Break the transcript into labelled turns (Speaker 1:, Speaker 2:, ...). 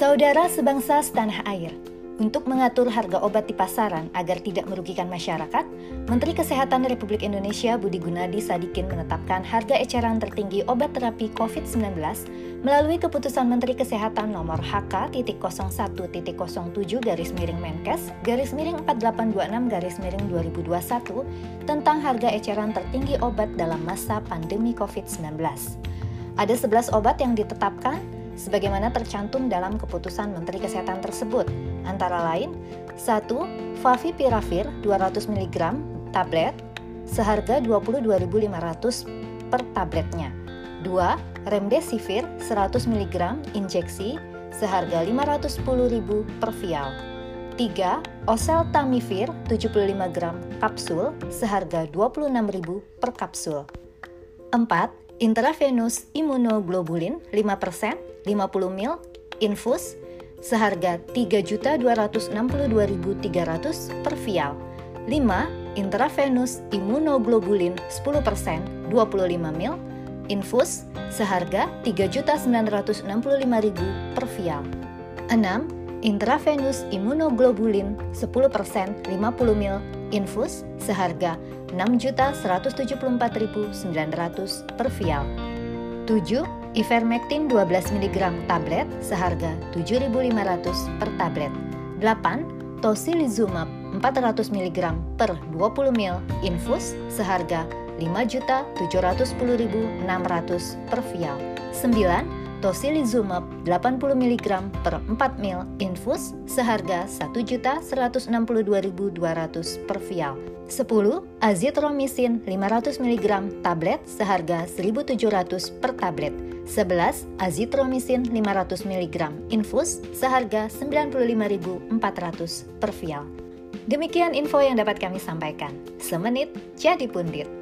Speaker 1: Saudara sebangsa setanah air, untuk mengatur harga obat di pasaran agar tidak merugikan masyarakat, Menteri Kesehatan Republik Indonesia Budi Gunadi Sadikin menetapkan harga eceran tertinggi obat terapi COVID-19 melalui keputusan Menteri Kesehatan nomor HK.01.07 garis miring Menkes garis miring 4826 garis miring 2021 tentang harga eceran tertinggi obat dalam masa pandemi COVID-19. Ada 11 obat yang ditetapkan sebagaimana tercantum dalam keputusan Menteri Kesehatan tersebut, antara lain 1. Favipiravir 200 mg tablet seharga 22.500 per tabletnya. 2. Remdesivir 100 mg injeksi seharga 510.000 per vial. 3. Oseltamivir 75 gram kapsul seharga 26.000 per kapsul. 4. Intravenous immunoglobulin 5% 50 mil infus seharga 3.262.300 per vial. 5. Intravenous immunoglobulin 10% 25 mil infus seharga 3.965.000 per vial. 6. Intravenous immunoglobulin 10% 50 mil infus seharga 6.174.900 per vial. 7 Ivermectin 12 mg tablet seharga 7.500 per tablet. 8. Tocilizumab 400 mg per 20 ml infus seharga 5.710.600 per vial. 9. Tocilizumab 80 mg per 4 ml infus seharga 1.162.200 per vial. 10. Azitromisin 500 mg tablet seharga 1.700 per tablet. 11. Azitromisin 500 mg infus seharga 95.400 per vial. Demikian info yang dapat kami sampaikan. Semenit jadi pundit.